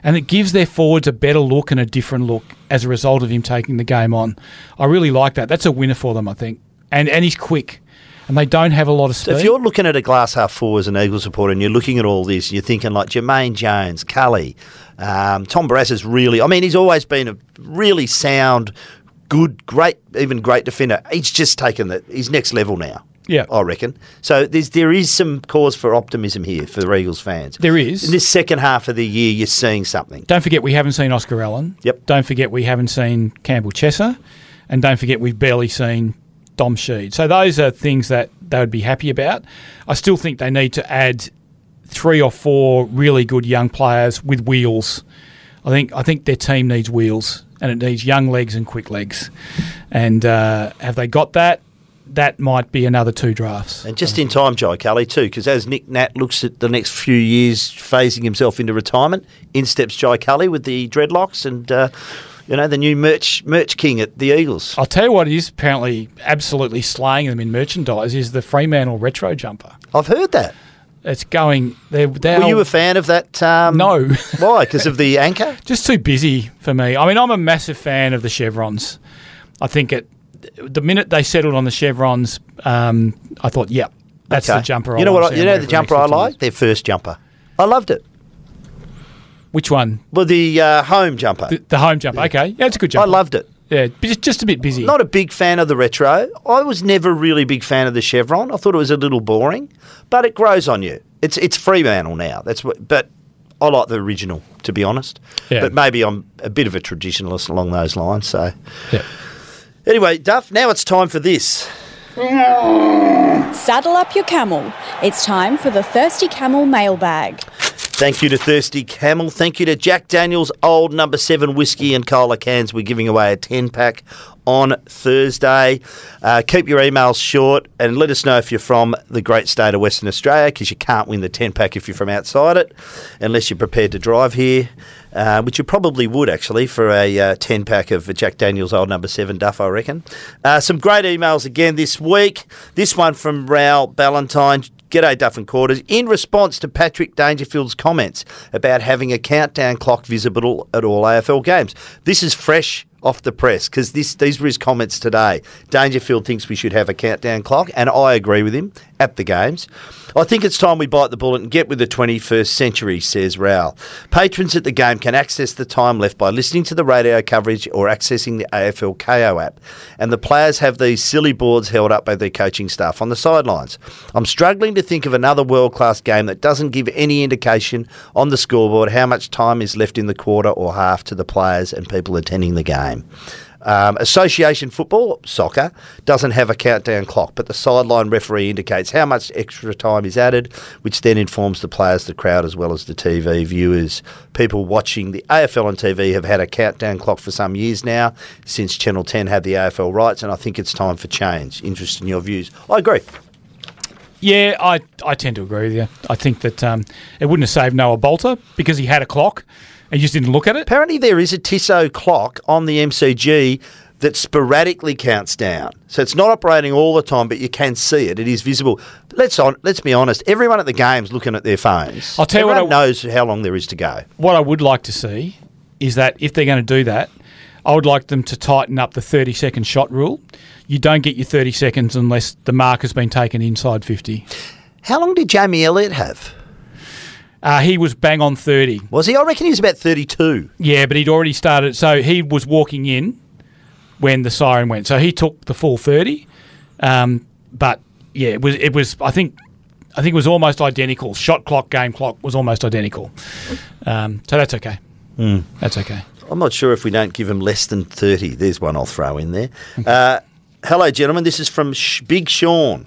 And it gives their forwards a better look and a different look as a result of him taking the game on. I really like that. That's a winner for them, I think. And and he's quick. And they don't have a lot of So speed. if you're looking at a glass half full as an Eagles supporter and you're looking at all this, you're thinking like Jermaine Jones, Culley, um, Tom Barrass is really, I mean, he's always been a really sound, good, great, even great defender. He's just taken the, he's next level now. Yeah. I reckon. So there's there is some cause for optimism here for the Eagles fans. There is. In this second half of the year, you're seeing something. Don't forget we haven't seen Oscar Allen. Yep. Don't forget we haven't seen Campbell Chesser. And don't forget we've barely seen Dom Sheed. So those are things that they would be happy about. I still think they need to add three or four really good young players with wheels. I think I think their team needs wheels and it needs young legs and quick legs. And uh, have they got that? That might be another two drafts. And just in time, Jai Kelly, too, because as Nick Nat looks at the next few years phasing himself into retirement, in steps Jai Kelly with the dreadlocks and, uh, you know, the new merch merch king at the Eagles. I'll tell you what is apparently absolutely slaying them in merchandise is the Fremantle retro jumper. I've heard that. It's going. They're, they're Were you a fan of that? Um, No. why? Because of the anchor? just too busy for me. I mean, I'm a massive fan of the chevrons. I think it. The minute they settled on the chevrons, um, I thought, yep, that's Okay. the jumper. I You know what? I, you know the jumper I 15 like? Their first jumper. I loved it. Which one? Well, the uh, home jumper. The, the home jump. Okay, yeah, it's a good jumper. I loved it. Yeah, just, just a bit busy. Not a big fan of the retro. I was never really a big fan of the chevron. I thought it was a little boring, but it grows on you. It's it's Fremantle now. That's what. But I like the original, to be honest. Yeah. But maybe I'm a bit of a traditionalist along those lines. So Yeah. Anyway, Duff. Now it's time for this. Saddle up your camel. It's time for the Thirsty Camel mailbag. Thank you to Thirsty Camel. Thank you to Jack Daniels Old Number Seven Whiskey and Cola cans. We're giving away a ten pack on Thursday. Uh, keep your emails short and let us know if you're from the great state of Western Australia because you can't win the ten pack if you're from outside it, unless you're prepared to drive here. Uh, which you probably would actually for a uh, 10 pack of Jack Daniels Old Number 7 Duff, I reckon. Uh, some great emails again this week. This one from Raoul Ballantyne. G'day, Duff and Quarters. In response to Patrick Dangerfield's comments about having a countdown clock visible at all AFL games, this is fresh off the press because these were his comments today. Dangerfield thinks we should have a countdown clock, and I agree with him at the games. I think it's time we bite the bullet and get with the 21st century, says Raoul. Patrons at the game can access the time left by listening to the radio coverage or accessing the AFL KO app. And the players have these silly boards held up by their coaching staff on the sidelines. I'm struggling to think of another world class game that doesn't give any indication on the scoreboard how much time is left in the quarter or half to the players and people attending the game. Um, association football, soccer, doesn't have a countdown clock, but the sideline referee indicates how much extra time is added, which then informs the players, the crowd, as well as the TV viewers. People watching the AFL on TV have had a countdown clock for some years now, since Channel 10 had the AFL rights, and I think it's time for change. Interested in your views? I agree. Yeah, I, I tend to agree with you. I think that um, it wouldn't have saved Noah Balta because he had a clock and you just didn't look at it. Apparently, there is a Tissot clock on the MCG that sporadically counts down. So it's not operating all the time, but you can see it. It is visible. Let's on. Let's be honest. Everyone at the game's looking at their phones. I'll tell you what Everyone I- knows how long there is to go. What I would like to see is that if they're going to do that, I would like them to tighten up the 30 second shot rule. You don't get your 30 seconds unless the mark has been taken inside 50. How long did Jamie Elliott have? Uh, he was bang on 30. Was he? I reckon he was about thirty-two. Yeah, but he'd already started. So he was walking in when the siren went. So he took the full 30. Um, but yeah, it was, it was, I think, I think it was almost identical. Shot clock, game clock was almost identical. Um, so that's okay. That's okay. I'm not sure if we don't give him less than 30. There's one I'll throw in there. Uh, hello, gentlemen. This is from Sh- Big Sean.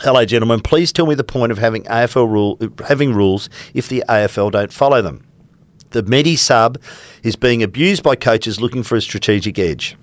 Hello, gentlemen. Please tell me the point of having AFL rule having rules if the AFL don't follow them. The Medi sub is being abused by coaches looking for a strategic edge.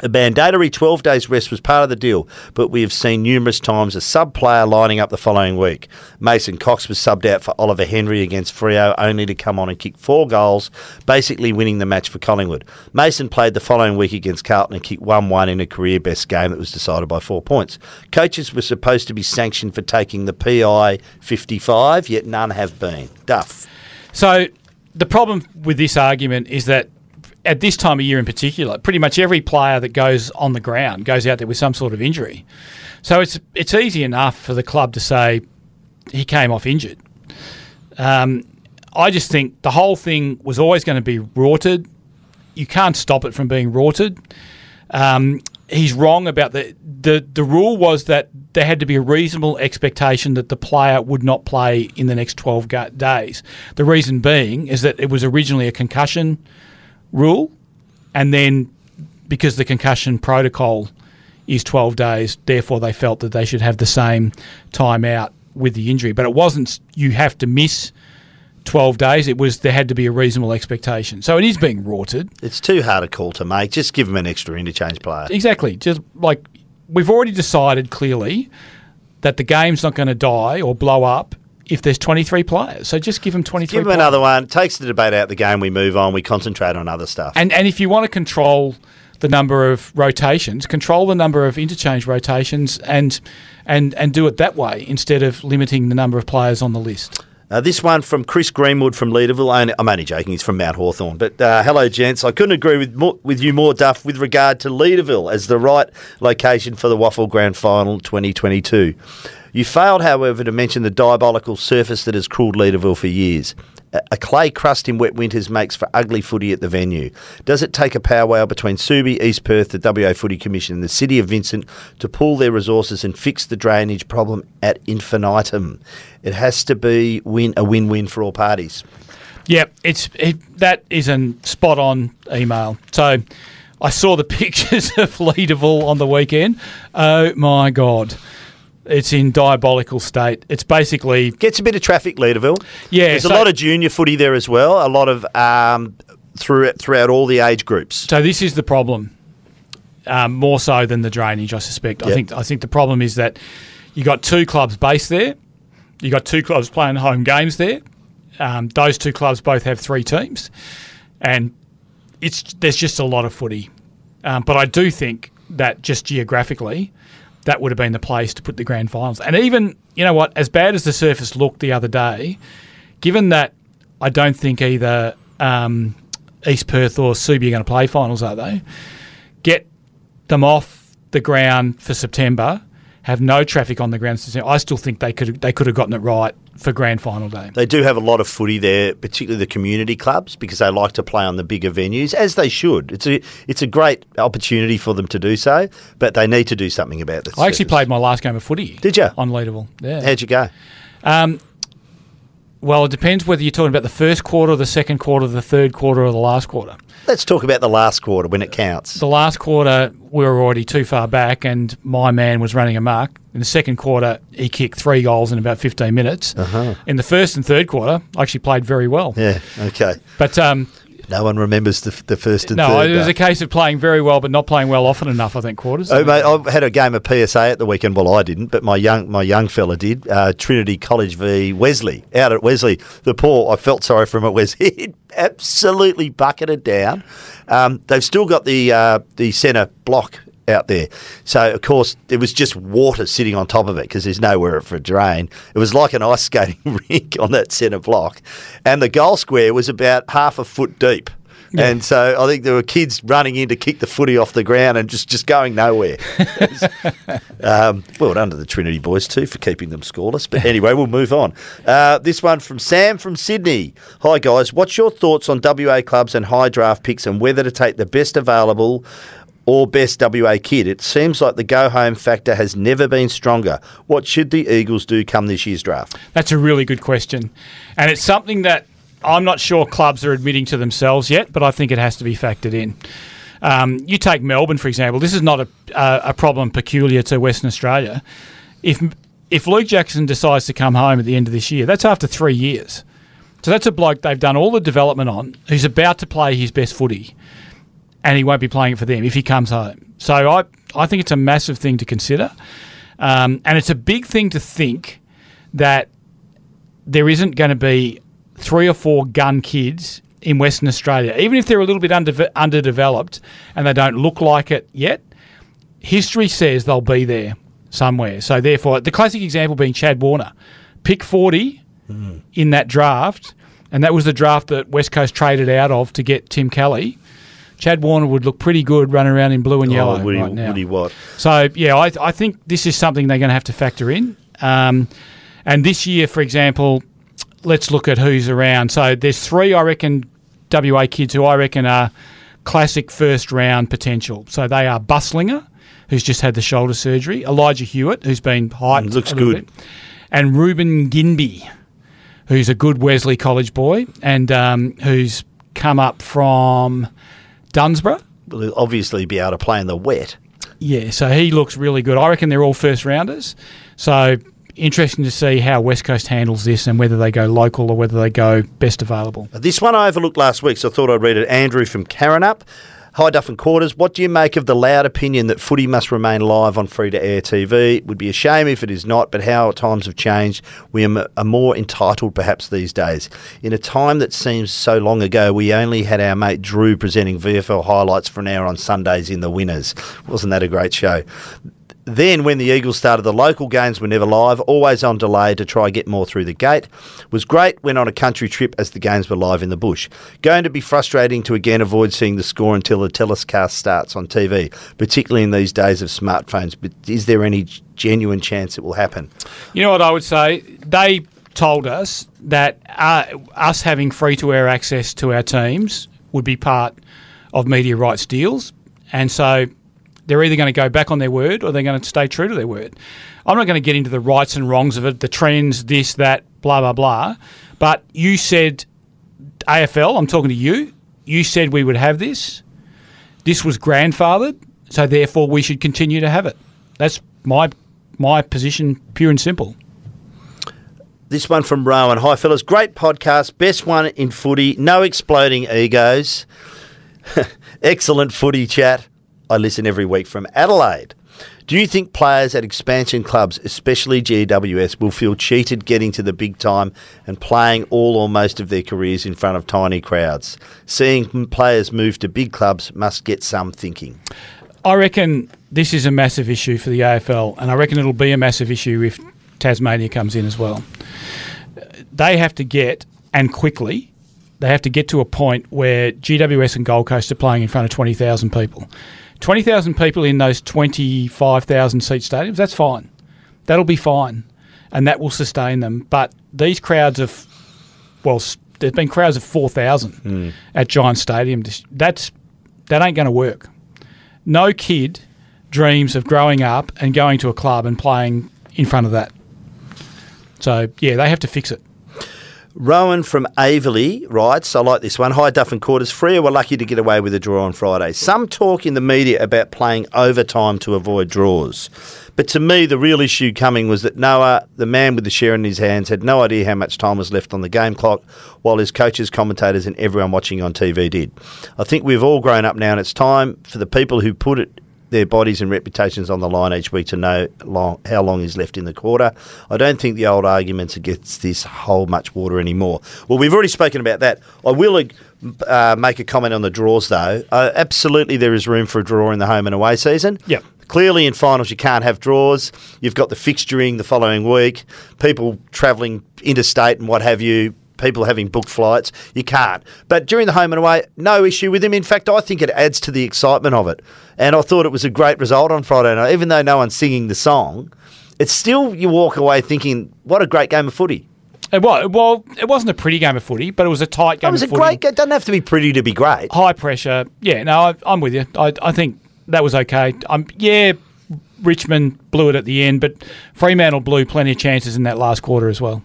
A mandatory 12 days rest was part of the deal, but we have seen numerous times a sub player lining up the following week. Mason Cox was subbed out for Oliver Henry against Freo, only to come on and kick four goals, basically winning the match for Collingwood. Mason played the following week against Carlton and kicked 1 1 in a career best game that was decided by four points. Coaches were supposed to be sanctioned for taking the PI 55, yet none have been. Duff. So the problem with this argument is that at this time of year in particular, pretty much every player that goes on the ground goes out there with some sort of injury. So it's it's easy enough for the club to say he came off injured. Um, I just think the whole thing was always going to be rorted. You can't stop it from being rorted. Um, he's wrong about the, the the rule was that there had to be a reasonable expectation that the player would not play in the next 12 ga- days. The reason being is that it was originally a concussion rule, and then because the concussion protocol is 12 days, therefore they felt that they should have the same time out with the injury. But it wasn't you have to miss 12 days, it was there had to be a reasonable expectation. So it is being rorted. It's too hard a call to make. Just give them an extra interchange player. Exactly. Just like we've already decided clearly that the game's not going to die or blow up if there's 23 players. So just give them 23 Give players. another one. Takes the debate out the game. We move on. We concentrate on other stuff. And and if you want to control the number of rotations, control the number of interchange rotations and and and do it that way instead of limiting the number of players on the list. Uh, this one from Chris Greenwood from Leederville. I'm only joking. He's from Mount Hawthorn. But uh, hello, gents. I couldn't agree with more, with you more, Duff, with regard to Leederville as the right location for the WAFL Grand Final 2022. You failed, however, to mention the diabolical surface that has cruelled Leederville for years. A- clay crust in wet winters makes for ugly footy at the venue. Does it take a powwow between Subi, East Perth, the WA Footy Commission, and the City of Vincent to pool their resources and fix the drainage problem at infinitum? It has to be win a win-win for all parties. Yeah, it's it, that is a spot on email. So I saw the pictures of Leederville on the weekend. Oh my god. It's in diabolical state. It's basically Gets a bit of traffic, Leederville. Yeah, there's so- a lot of junior footy there as well. A lot of um, through throughout all the age groups. So this is the problem, um, more so than the drainage. I suspect. I think. I think the problem is that you got two clubs based there. You got two clubs playing home games there. Um, those two clubs both have three teams, and it's there's just a lot of footy. Um, but I do think that just geographically, that would have been the place to put the grand finals. And even you know what, as bad as the surface looked the other day, given that I don't think either um, East Perth or Subi are going to play finals, are they? Get them off the ground for September. Have no traffic on the ground. I still think they could they could have gotten it right for grand final day. They do have a lot of footy there, particularly the community clubs, because they like to play on the bigger venues, as they should. It's a it's a great opportunity for them to do so, but they need to do something about this. I actually played my last game of footy. Did you? on Leederville? Yeah. How'd you go? Um, well, it depends whether you're talking about the first quarter, the second quarter, the third quarter, or the last quarter. Let's talk about the last quarter when it counts. The last quarter, we were already too far back, and my man was running a mark. In the second quarter, he kicked three goals in about 15 minutes. In the first and third quarter, I actually played very well. Yeah, okay. But um, No one remembers the, the first and no, third. it was a case of playing very well, but not playing well often enough. I think quarters. Oh, mate, I had a game of PSA at the weekend. Well, I didn't, but my young my young fella did. Uh, Trinity College v Wesley out at Wesley. The poor, I felt sorry for him at Wesley. Absolutely bucketed down. Um, they've still got the uh, the centre block out there, so of course there was just water sitting on top of it because there's nowhere for a drain. It was like an ice skating rink on that centre block, and the goal square was about half a foot deep. And so I think there were kids running in to kick the footy off the ground and just, just going nowhere. um, well done to the Trinity boys too for keeping them scoreless. But anyway, we'll move on. Uh, this one from Sam from Sydney. Hi guys, what's your thoughts on WA clubs and high draft picks and whether to take the best available or best WA kid? It seems like the go home factor has never been stronger. What should the Eagles do come this year's draft? That's a really good question, and it's something that I'm not sure clubs are admitting to themselves yet, but I think it has to be factored in. Um, you take Melbourne, for example. This is not a, a, problem peculiar to Western Australia. If if Luke Jackson decides to come home at the end of this year, that's after three years. So that's a bloke they've done all the development on, who's about to play his best footy, and he won't be playing it for them if he comes home. So I I think it's a massive thing to consider, um, and it's a big thing to think that there isn't going to be three or four gun kids in Western Australia, even if they're a little bit under, underdeveloped and they don't look like it yet. History says they'll be there somewhere. So therefore, the classic example being Chad Warner, pick forty in that draft, and that was the draft that West Coast traded out of to get Tim Kelly. Chad Warner would look pretty good running around in blue and yellow oh, would he, right now. would he what? So yeah, I, I think this is something they're going to have to factor in. Um, and this year, for example, let's look at who's around. So there's three, I reckon, WA kids who I reckon are classic first round potential. So they are Busslinger, who's just had the shoulder surgery, Elijah Hewett, who's been heightened, Mm, looks good. bit, and Reuben Ginbey, who's a good Wesley College boy and um, who's come up from Dunsborough. Will he obviously be able to play in the wet? Yeah, so he looks really good. I reckon they're all first rounders. So interesting to see how West Coast handles this and whether they go local or whether they go best available. This one I overlooked last week, so I thought I'd read it. Andrew from Karrinyup. Hi, Duff and Quarters. What do you make of the loud opinion that footy must remain live on free to air TV? It would be a shame if it is not, but how times have changed. We are, are more entitled perhaps these days. In a time that seems so long ago, we only had our mate Drew presenting VFL highlights for an hour on Sundays in the winners. Wasn't that a great show? Then, when the Eagles started, the local games were never live, always on delay to try get more through the gate. Was great when on a country trip as the games were live in the bush. Going to be frustrating to again avoid seeing the score until the telecast starts on TV, particularly in these days of smartphones. But is there any genuine chance it will happen? You know what I would say? They told us that uh, us having free to air access to our teams would be part of media rights deals. And so they're either going to go back on their word or they're going to stay true to their word. I'm not going to get into the rights and wrongs of it, the trends, this, that, blah, blah, blah. But you said, AFL, I'm talking to you, you said we would have this. This was grandfathered, so therefore we should continue to have it. That's my my position, pure and simple. This one from Rowan. Hi, fellas. Great podcast. Best one in footy. No exploding egos. Excellent footy chat. I listen every week from Adelaide. Do you think players at expansion clubs, especially GWS, will feel cheated getting to the big time and playing all or most of their careers in front of tiny crowds? Seeing players move to big clubs must get some thinking. I reckon this is a massive issue for the AFL, and I reckon it'll be a massive issue if Tasmania comes in as well. They have to get, and quickly, they have to get to a point where GWS and Gold Coast are playing in front of 20,000 people. 20,000 people in those 25,000 seat stadiums, that's fine. That'll be fine. And that will sustain them. But these crowds of, well, there's been crowds of 4,000 hmm. at Giant Stadium. That's, that ain't going to work. No kid dreams of growing up and going to a club and playing in front of that. So, yeah, they have to fix it. Rowan from Aveley writes, I like this one. Hi, Duff and Quarters. Freo were lucky to get away with a draw on Friday. Some talk in the media about playing overtime to avoid draws. But to me, the real issue coming was that Noah, the man with the share in his hands, had no idea how much time was left on the game clock, while his coaches, commentators, and everyone watching on TV did. I think we've all grown up now, and it's time for the people who put it their bodies and reputations on the line each week to know long, how long is left in the quarter. I don't think the old arguments against this hold much water anymore. Well, we've already spoken about that. I will uh, make a comment on the draws, though. Uh, absolutely, there is room for a draw in the home and away season. Yep. Clearly, in finals, you can't have draws. You've got the fixturing the following week, people travelling interstate and what have you, people having booked flights. You can't. But during the home and away, no issue with him. In fact, I think it adds to the excitement of it. And I thought it was a great result on Friday night. Even though no one's singing the song, it's still, you walk away thinking, what a great game of footy. It was, well, it wasn't a pretty game of footy, but it was a tight game It was a of footy. great game. It doesn't have to be pretty to be great. high pressure. Yeah, no, I, I'm with you. I, I think that was okay. Um, yeah, Richmond blew it at the end, but Fremantle blew plenty of chances in that last quarter as well.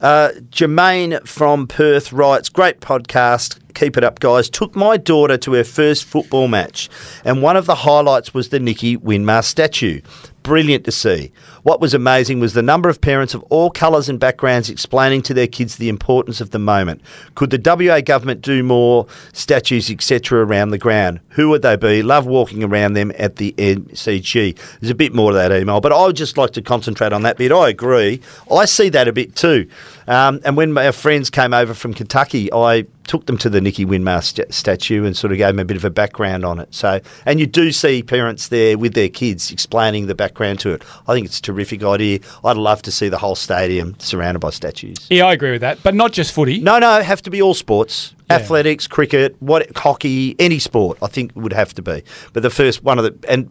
Uh, Jermaine from Perth writes, Great podcast. Keep it up, guys. Took my daughter to her first football match, and one of the highlights was the Nicky Winmar statue. Brilliant to see. What was amazing was the number of parents of all colours and backgrounds explaining to their kids the importance of the moment. Could the WA government do more statues, etc., around the ground? Who would they be? Love walking around them at the MCG. There's a bit more to that email, but I would just like to concentrate on that bit. I agree. I see that a bit too. Um, and when my friends came over from Kentucky, I took them to the Nicky Winmar st- statue and sort of gave them a bit of a background on it. So, and you do see parents there with their kids explaining the background to it. I think it's a terrific idea. I'd love to see the whole stadium surrounded by statues. Yeah, I agree with that, but not just footy. No, no, have to be all sports. Yeah. Athletics, cricket, what hockey, any sport, I think would have to be. But the first one of the and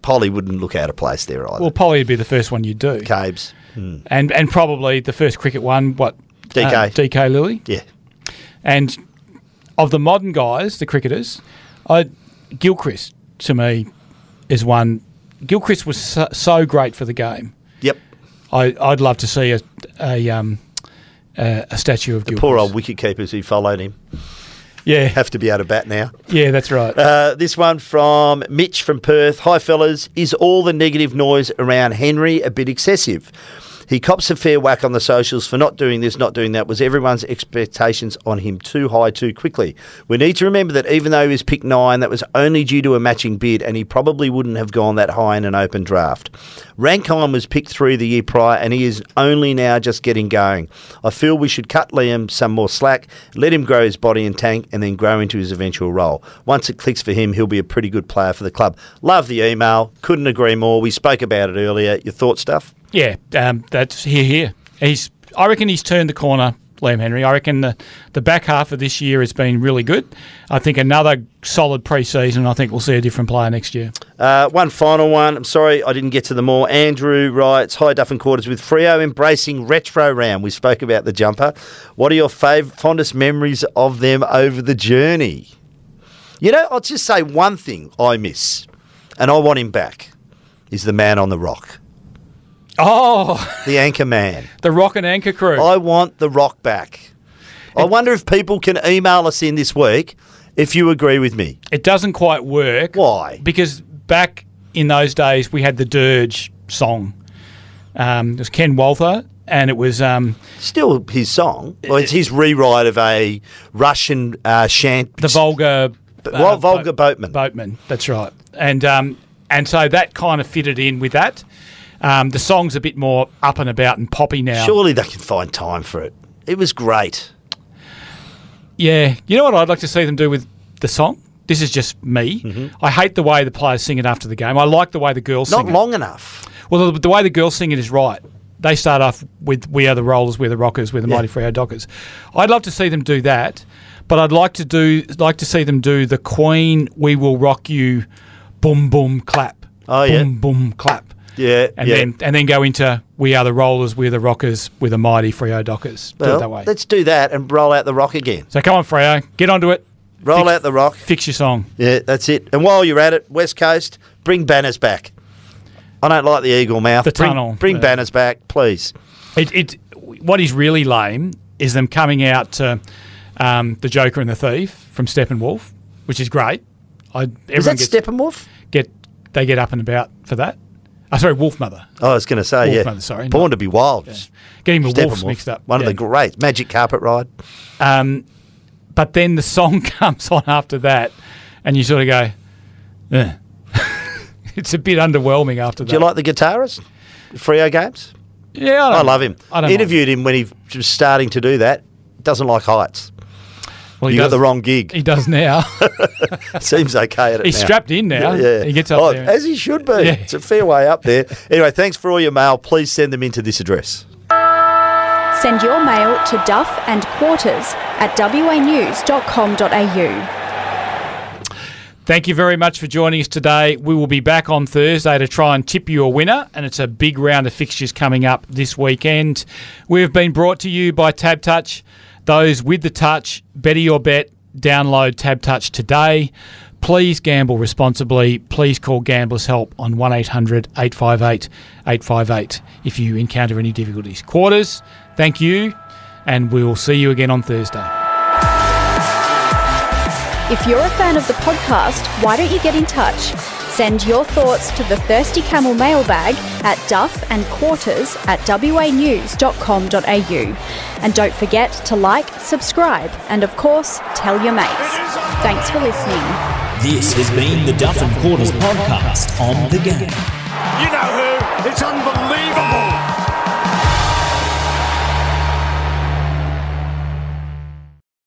Polly wouldn't look out of place there either. Well, Polly would be the first one you do, Cabes. and and probably the first cricket one. What DK. uh, DK Lillee, Yeah. And of the modern guys, the cricketers, I Gilchrist to me is one. Gilchrist was so, so great for the game. Yep. I, I'd love to see a a, um, a, a statue of Gilchrist. Poor old wicket keepers who followed him yeah, have to be able to bat now. yeah, that's right. Uh, this one from Mitch from Perth. Hi, fellas. Is all the negative noise around Henry a bit excessive? He cops a fair whack on the socials for not doing this, not doing that. Was everyone's expectations on him too high too quickly? We need to remember that even though he was picked nine, that was only due to a matching bid, and he probably wouldn't have gone that high in an open draft. Rankine was picked three the year prior, and he is only now just getting going. I feel we should cut Liam some more slack, let him grow his body and tank, and then grow into his eventual role. Once it clicks for him, he'll be a pretty good player for the club. Love the email. Couldn't agree more. We spoke about it earlier. Your thought stuff? Yeah, um, that's here. Here, he's. I reckon he's turned the corner, Liam Henry. I reckon the the back half of this year has been really good. I think another solid pre-season. I think we'll see a different player next year. Uh, one final one. I'm sorry I didn't get to them all. Andrew writes, Hi Duff and Quarters with Freo embracing retro round. We spoke about the jumper. What are your fav- fondest memories of them over the journey? You know, I'll just say one thing I miss, and I want him back, is the man on the rock, Oh, the anchor man. the Rock and Anchor crew. I want the rock back. I wonder if people can email us in this week if you agree with me. it doesn't quite work. Why? Because back in those days, we had the Dirge song. Um, it was Ken Walther, and it was um, Still his song. Well, it's his rewrite of a Russian uh, shant. the Volga. well, Volga Boatman. Boatman, that's right. And um, and so that kind of fitted in with that. Um, the song's a bit more up and about and poppy now. Surely they can find time for it. It was great. Yeah, you know what I'd like to see them do with the song. This is just me. Mm-hmm. I hate the way the players sing it after the game. I like the way the girls sing it. Not sing long enough. Well, the, the way the girls sing it is right. They start off with "We are the Rollers, we're the Rockers, we're the Yeah. Mighty Freo Dockers." I'd love to see them do that, but I'd like to do like to see them do the Queen "We Will Rock You," boom boom clap, Oh, yeah. boom boom clap. Yeah, and yeah. then and then go into we are the rollers, we're the rockers, we're the mighty Freo Dockers. Do it that way. let's do that and roll out the rock again. So come on, Freo, get onto it. Roll Fix- out the rock. Fix your song. Yeah, that's it. And while you're at it, West Coast, bring banners back. I don't like the eagle mouth. The bring, tunnel, Bring yeah. banners back, please. It, it what is really lame is them coming out to um, the Joker and the Thief from Steppenwolf, which is great. I Is that gets Steppenwolf? get they get up and about for that. Oh, sorry, Wolfmother. Oh, I was going to say, Wolf yeah. Mother, sorry, Born not- to be wild. Getting the wolves mixed up. One Yeah. of the great magic carpet ride. Um, but then the song comes on after that, and you sort of go, eh. it's a bit underwhelming after that. Do you like the guitarist? Freo Games? Yeah, I, I love him. I don't Interviewed him when he was starting to do that. Doesn't like heights. Well, you he got the wrong gig. He does now. Seems okay at it He's now. strapped in now. Yeah, He gets up oh, there. as he should be. Yeah. It's a fair way up there. Anyway, thanks for all your mail. Please send them into this address. Send your mail to duff and quarters at wanews.com.au. Thank you very much for joining us today. We will be back on Thursday to try and tip you a winner, and it's a big round of fixtures coming up this weekend. We've been brought to you by TABtouch. Those with the touch, better your bet. Download TABtouch today. Please gamble responsibly. Please call Gamblers Help on 1800 858 858 if you encounter any difficulties. Quarters, thank you, and we'll see you again on Thursday. If you're a fan of the podcast, why don't you get in touch? Send your thoughts to the Thirsty Camel mailbag at duff and quarters at wanews.com.au. And don't forget to like, subscribe, and of course, tell your mates. Thanks for listening. This has been the Duff and Quarters podcast on the game. You know who? It's unbelievable.